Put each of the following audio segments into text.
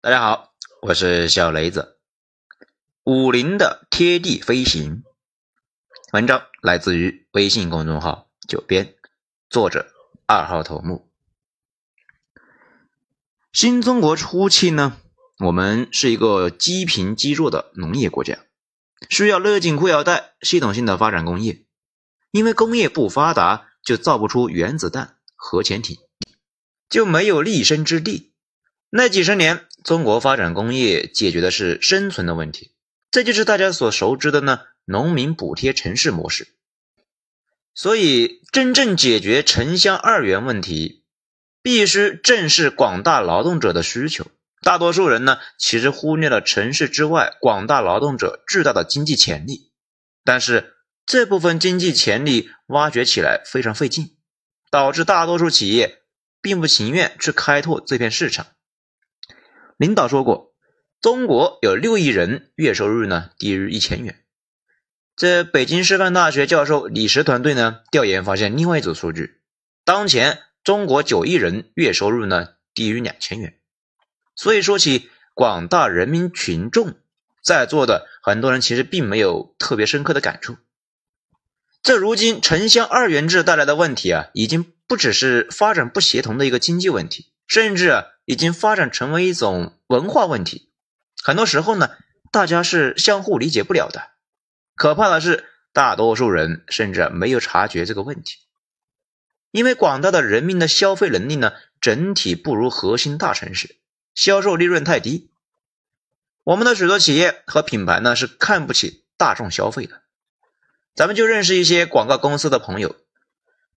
大家好，我是小雷子。五菱的贴地飞行文章来自于微信公众号“九编”，作者二号头目。新中国初期呢，我们是一个积贫积弱的农业国家，需要勒紧裤腰带，系统性的发展工业。因为工业不发达，就造不出原子弹、核潜艇，就没有立身之地。那几十年，中国发展工业解决的是生存的问题，这就是大家所熟知的呢农民补贴城市模式。所以，真正解决城乡二元问题，必须正视广大劳动者的需求。大多数人呢，其实忽略了城市之外广大劳动者巨大的经济潜力，但是这部分经济潜力挖掘起来非常费劲，导致大多数企业并不情愿去开拓这片市场。领导说过，中国有六亿人月收入呢低于一千元。这北京师范大学教授李石团队呢调研发现另外一组数据：当前中国九亿人月收入呢低于两千元。所以说起广大人民群众，在座的很多人其实并没有特别深刻的感触。这如今城乡二元制带来的问题啊，已经不只是发展不协同的一个经济问题。甚至，已经发展成为一种文化问题。很多时候呢，大家是相互理解不了的。可怕的是，大多数人甚至没有察觉这个问题。因为广大的人民的消费能力呢，整体不如核心大城市，销售利润太低。我们的许多企业和品牌呢，是看不起大众消费的。咱们就认识一些广告公司的朋友，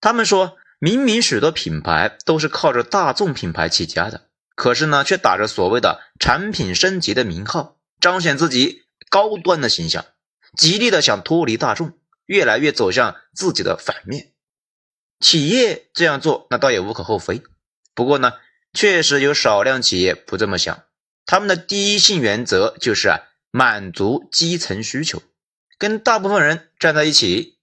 他们说。明明许多品牌都是靠着大众品牌起家的，可是呢，却打着所谓的产品升级的名号，彰显自己高端的形象，极力的想脱离大众，越来越走向自己的反面。企业这样做，那倒也无可厚非。不过呢，确实有少量企业不这么想，他们的第一性原则就是啊，满足基层需求，跟大部分人站在一起，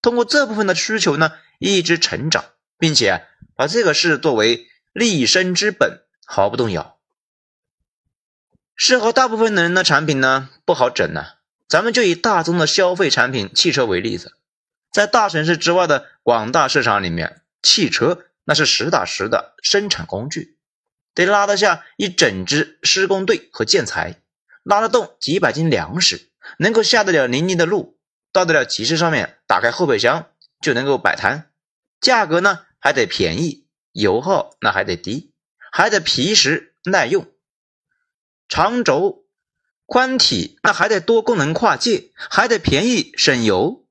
通过这部分的需求呢，一直成长。并且把这个事作为立身之本，毫不动摇。适合大部分的人的产品呢，不好整呢。咱们就以大宗的消费产品汽车为例子，在大城市之外的广大市场里面，汽车那是实打实的生产工具，得拉得下一整支施工队和建材，拉得动几百斤粮食，能够下得了泥泞的路，到得了集市上面，打开后备箱就能够摆摊，价格呢？还得便宜，油耗那还得低，还得皮实耐用，长轴宽体那还得多功能跨界，还得便宜省油。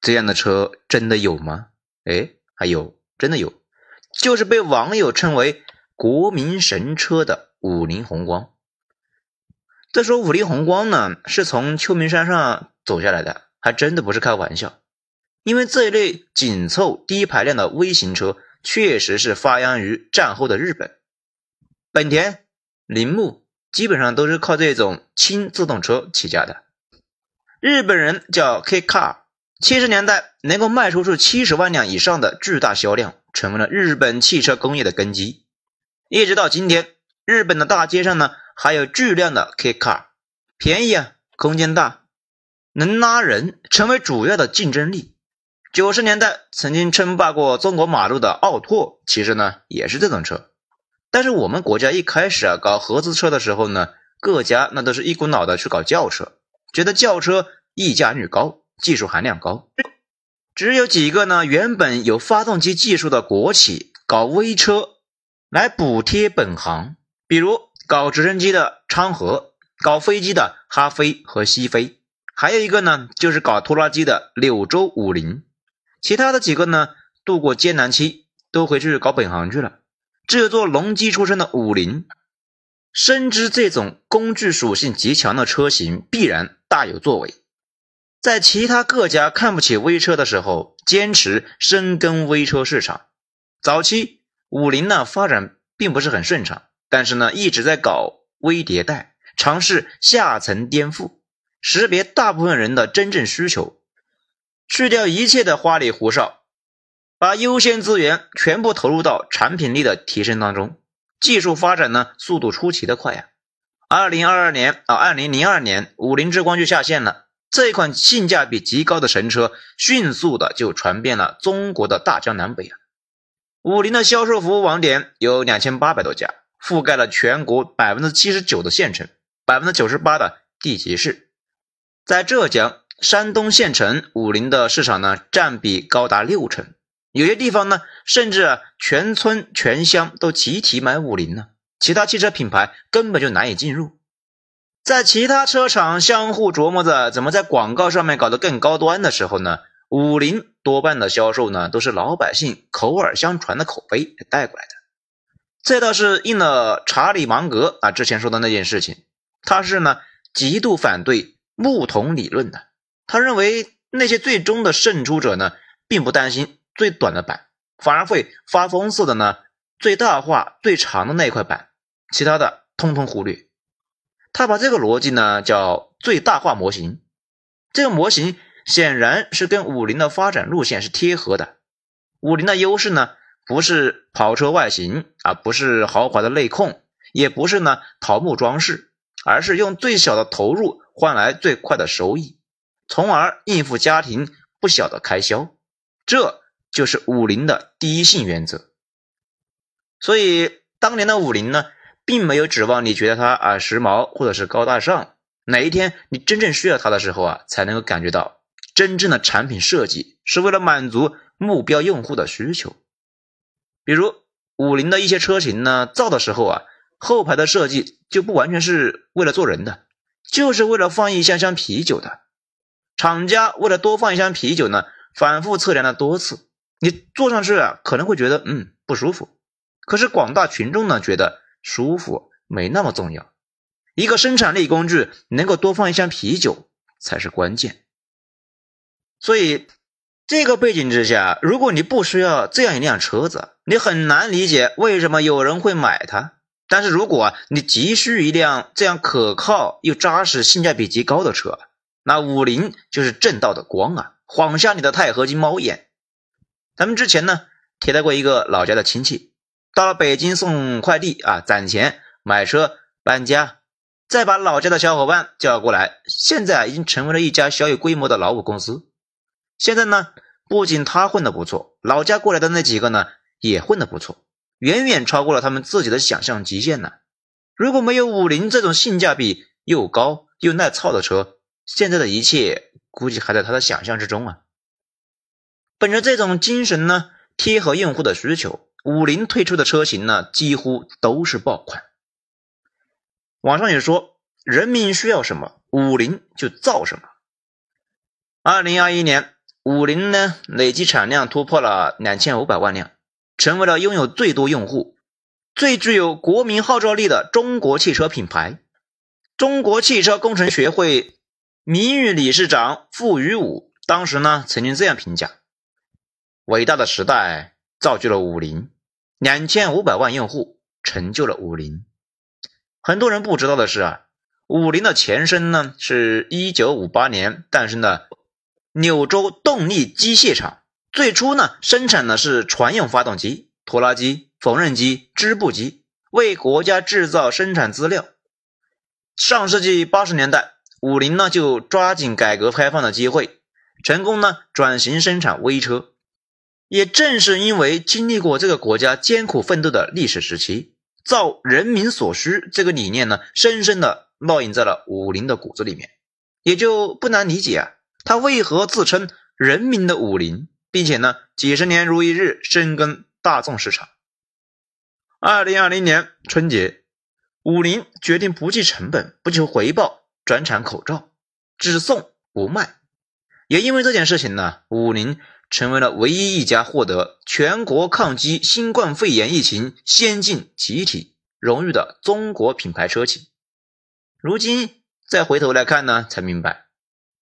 这样的车真的有吗？哎，还有，真的有，就是被网友称为“国民神车”的五菱宏光。再说五菱宏光呢，是从秋名山上走下来的，还真的不是开玩笑。因为这一类紧凑低排量的微型车，确实是发扬于战后的日本，本田、铃木基本上都是靠这种轻自动车起家的。日本人叫 K Car，七十年代能够卖出去七十万辆以上的巨大销量，成为了日本汽车工业的根基。一直到今天，日本的大街上呢，还有巨量的 K Car，便宜啊，空间大，能拉人，成为主要的竞争力。九十年代曾经称霸过中国马路的奥拓，其实呢也是这种车。但是我们国家一开始啊搞合资车的时候呢，各家那都是一股脑的去搞轿车，觉得轿车溢价率高，技术含量高。只有几个呢原本有发动机技术的国企搞微车来补贴本行，比如搞直升机的昌河，搞飞机的哈飞和西飞，还有一个呢就是搞拖拉机的柳州五菱。其他的几个呢，度过艰难期，都回去搞本行去了。只有做农机出身的五菱，深知这种工具属性极强的车型必然大有作为。在其他各家看不起微车的时候，坚持深耕微车市场。早期五菱呢发展并不是很顺畅，但是呢一直在搞微迭代，尝试下层颠覆，识别大部分人的真正需求。去掉一切的花里胡哨，把优先资源全部投入到产品力的提升当中。技术发展呢，速度出奇的快呀！二零二二年啊，二零零二年，五菱之光就下线了。这一款性价比极高的神车，迅速的就传遍了中国的大江南北啊。五菱的销售服务网点有两千八百多家，覆盖了全国百分之七十九的县城，百分之九十八的地级市。在浙江、山东县城，五菱的市场呢占比高达六成，有些地方呢甚至全村全乡都集体买五菱呢，其他汽车品牌根本就难以进入。在其他车厂相互琢磨着怎么在广告上面搞得更高端的时候呢？五菱多半的销售呢，都是老百姓口耳相传的口碑带过来的。这倒是应了查理芒格啊之前说的那件事情。他是呢极度反对木桶理论的。他认为那些最终的胜出者呢，并不担心最短的板，反而会发疯似的呢最大化最长的那块板，其他的通通忽略。他把这个逻辑呢叫最大化模型。这个模型。显然是跟五菱的发展路线是贴合的。五菱的优势呢，不是跑车外形啊，不是豪华的内控，也不是呢桃木装饰，而是用最小的投入换来最快的收益，从而应付家庭不小的开销。这就是五菱的第一性原则。所以当年的五菱呢，并没有指望你觉得它啊时髦或者是高大上，哪一天你真正需要它的时候啊，才能够感觉到。真正的产品设计是为了满足目标用户的需求，比如五菱的一些车型呢，造的时候啊，后排的设计就不完全是为了坐人的，就是为了放一箱箱啤酒的。厂家为了多放一箱啤酒呢，反复测量了多次，你坐上去啊，可能会觉得嗯不舒服，可是广大群众呢，觉得舒服没那么重要，一个生产力工具能够多放一箱啤酒才是关键。所以，这个背景之下，如果你不需要这样一辆车子，你很难理解为什么有人会买它。但是，如果你急需一辆这样可靠又扎实、性价比极高的车，那五菱就是正道的光啊，晃瞎你的钛合金猫眼。咱们之前呢提到过一个老家的亲戚，到了北京送快递啊，攒钱买车搬家，再把老家的小伙伴叫过来，现在已经成为了一家小有规模的劳务公司。现在呢，不仅他混得不错，老家过来的那几个呢也混得不错，远远超过了他们自己的想象极限呢。如果没有五菱这种性价比又高又耐操的车，现在的一切估计还在他的想象之中啊。本着这种精神呢，贴合用户的需求，五菱推出的车型呢几乎都是爆款。网上也说，人民需要什么，五菱就造什么。二零二一年。五菱呢，累计产量突破了两千五百万辆，成为了拥有最多用户、最具有国民号召力的中国汽车品牌。中国汽车工程学会名誉理事长傅余武当时呢，曾经这样评价：伟大的时代造就了五菱，两千五百万用户成就了五菱。很多人不知道的是啊，五菱的前身呢，是一九五八年诞生的。柳州动力机械厂最初呢，生产的是船用发动机、拖拉机、缝纫机、织布机，为国家制造生产资料。上世纪八十年代，五菱呢就抓紧改革开放的机会，成功呢转型生产微车。也正是因为经历过这个国家艰苦奋斗的历史时期，造人民所需这个理念呢，深深的烙印在了五菱的骨子里面，也就不难理解啊。他为何自称人民的五菱，并且呢，几十年如一日深耕大众市场？二零二零年春节，五菱决定不计成本、不求回报，转产口罩，只送不卖。也因为这件事情呢，五菱成为了唯一一家获得全国抗击新冠肺炎疫情先进集体荣誉的中国品牌车企。如今再回头来看呢，才明白。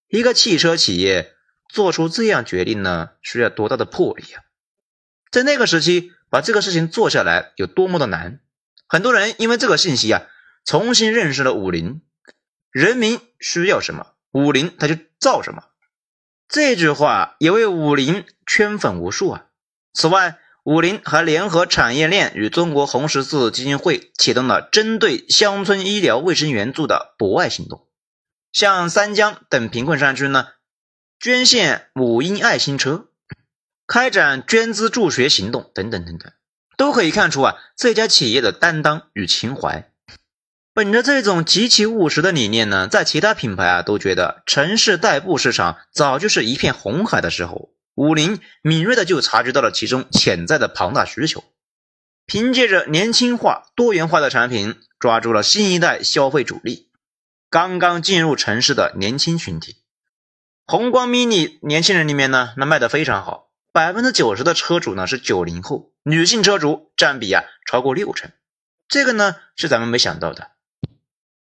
一个汽车企业做出这样决定呢，需要多大的魄力啊！在那个时期，把这个事情做下来有多么的难。很多人因为这个信息啊，重新认识了五菱。人民需要什么，五菱它就造什么。这句话也为五菱圈粉无数啊！此外，五菱还联合产业链与中国红十字基金会启动了针对乡村医疗卫生援助的博爱行动，向三江等贫困山区呢捐献母婴爱心车，开展捐资助学行动等等等等，都可以看出啊这家企业的担当与情怀。本着这种极其务实的理念呢，在其他品牌啊都觉得城市代步市场早就是一片红海的时候。五菱敏锐的就察觉到了其中潜在的庞大需求，凭借着年轻化、多元化的产品，抓住了新一代消费主力，刚刚进入城市的年轻群体。宏光 mini 年轻人里面呢，那卖的非常好，百分之九十的车主呢是九零后，女性车主占比啊超过六成，这个呢是咱们没想到的。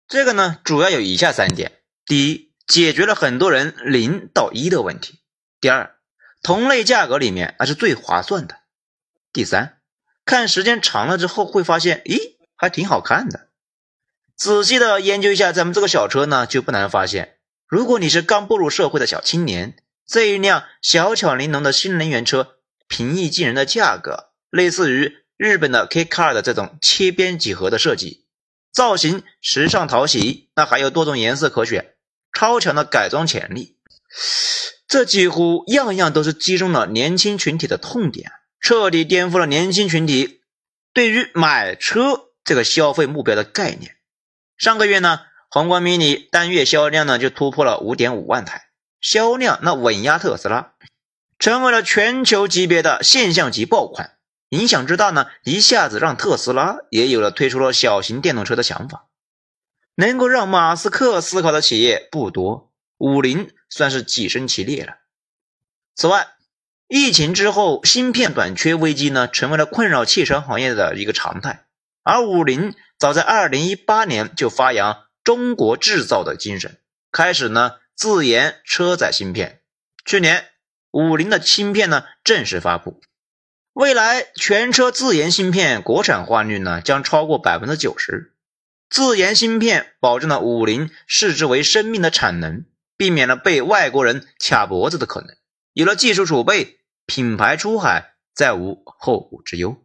这个呢主要有以下三点：第一，解决了很多人零到一的问题；第二，同类价格里面，那是最划算的。第三，看时间长了之后，会发现，咦，还挺好看的。仔细的研究一下咱们这个小车呢，就不难发现，如果你是刚步入社会的小青年，这一辆小巧玲珑的新能源车，平易近人的价格，类似于日本的 K Car 的这种切边几何的设计，造型时尚讨喜，那还有多种颜色可选，超强的改装潜力。这几乎样样都是击中了年轻群体的痛点，彻底颠覆了年轻群体对于买车这个消费目标的概念。上个月呢，宏光 mini 单月销量呢就突破了五点五万台，销量那稳压特斯拉，成为了全球级别的现象级爆款。影响之大呢，一下子让特斯拉也有了推出了小型电动车的想法。能够让马斯克思考的企业不多。五菱算是跻身其列了。此外，疫情之后，芯片短缺危机呢，成为了困扰汽车行业的一个常态。而五菱早在二零一八年就发扬中国制造的精神，开始呢自研车载芯片。去年，五菱的芯片呢正式发布，未来全车自研芯片国产化率呢将超过百分之九十。自研芯片保证了五菱视之为生命的产能。避免了被外国人卡脖子的可能，有了技术储备，品牌出海再无后顾之忧。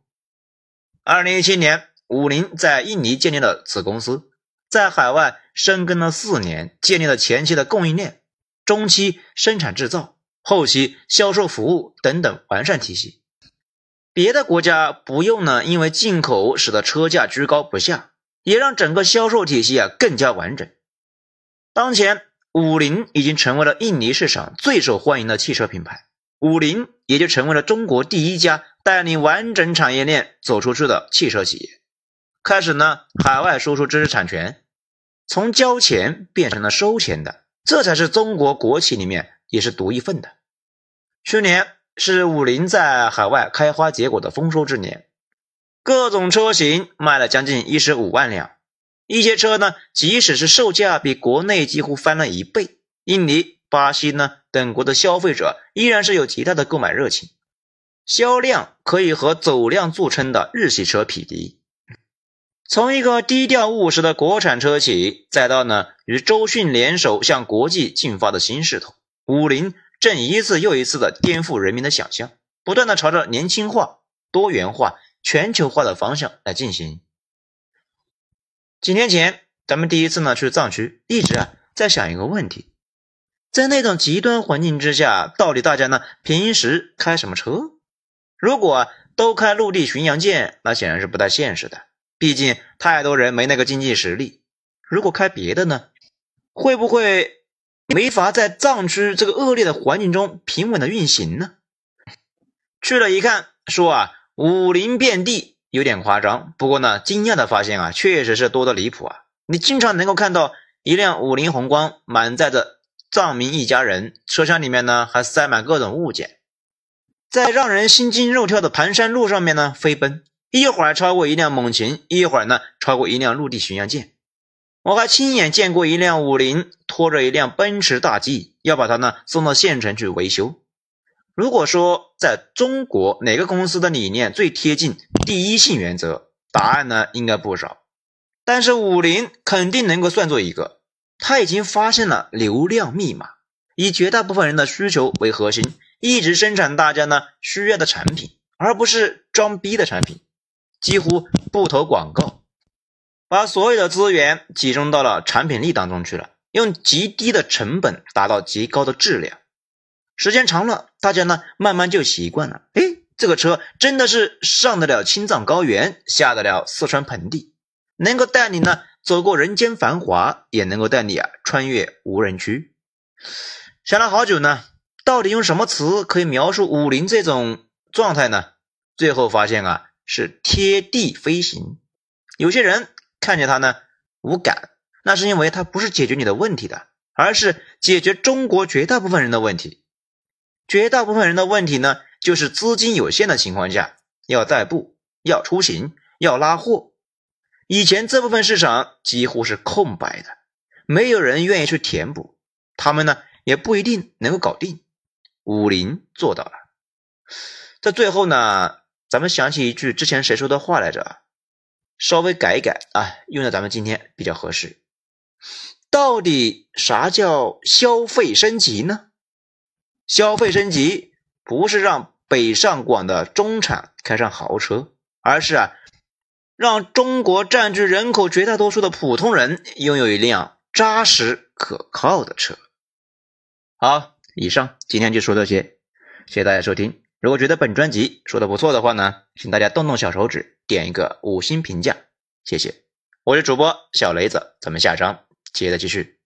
二零一七年，五菱在印尼建立了子公司，在海外深耕了四年，建立了前期的供应链、中期生产制造、后期销售服务等等完善体系。别的国家不用呢，因为进口使得车价居高不下，也让整个销售体系啊更加完整。当前。五菱已经成为了印尼市场最受欢迎的汽车品牌，五菱也就成为了中国第一家带领完整产业链走出去的汽车企业，开始呢海外输出知识产权，从交钱变成了收钱的，这才是中国国企里面也是独一份的。去年是五菱在海外开花结果的丰收之年，各种车型卖了将近一十五万辆。一些车呢，即使是售价比国内几乎翻了一倍，印尼、巴西呢等国的消费者依然是有极大的购买热情，销量可以和走量著称的日系车匹敌。从一个低调务实的国产车企，再到呢与周迅联手向国际进发的新势头，五菱正一次又一次的颠覆人民的想象，不断的朝着年轻化、多元化、全球化的方向来进行。几年前，咱们第一次呢去藏区，一直啊在想一个问题：在那种极端环境之下，到底大家呢平时开什么车？如果都开陆地巡洋舰，那显然是不太现实的，毕竟太多人没那个经济实力。如果开别的呢，会不会没法在藏区这个恶劣的环境中平稳的运行呢？去了一看，说啊，武林遍地。有点夸张，不过呢，惊讶的发现啊，确实是多的离谱啊！你经常能够看到一辆五菱宏光满载着藏民一家人，车厢里面呢还塞满各种物件，在让人心惊肉跳的盘山路上面呢飞奔，一会儿超过一辆猛禽，一会儿呢超过一辆陆地巡洋舰。我还亲眼见过一辆五菱拖着一辆奔驰大 G，要把它呢送到县城去维修。如果说在中国哪个公司的理念最贴近第一性原则，答案呢应该不少。但是五菱肯定能够算作一个，它已经发现了流量密码，以绝大部分人的需求为核心，一直生产大家呢需要的产品，而不是装逼的产品，几乎不投广告，把所有的资源集中到了产品力当中去了，用极低的成本达到极高的质量。时间长了，大家呢慢慢就习惯了。哎，这个车真的是上得了青藏高原，下得了四川盆地，能够带你呢走过人间繁华，也能够带你啊穿越无人区。想了好久呢，到底用什么词可以描述五菱这种状态呢？最后发现啊，是贴地飞行。有些人看见它呢无感，那是因为它不是解决你的问题的，而是解决中国绝大部分人的问题。绝大部分人的问题呢，就是资金有限的情况下，要代步、要出行、要拉货。以前这部分市场几乎是空白的，没有人愿意去填补，他们呢也不一定能够搞定。五菱做到了。在最后呢，咱们想起一句之前谁说的话来着？稍微改一改啊，用在咱们今天比较合适。到底啥叫消费升级呢？消费升级不是让北上广的中产开上豪车，而是啊，让中国占据人口绝大多数的普通人拥有一辆扎实可靠的车。好，以上今天就说这些，谢谢大家收听。如果觉得本专辑说的不错的话呢，请大家动动小手指点一个五星评价，谢谢。我是主播小雷子，咱们下章接着继续。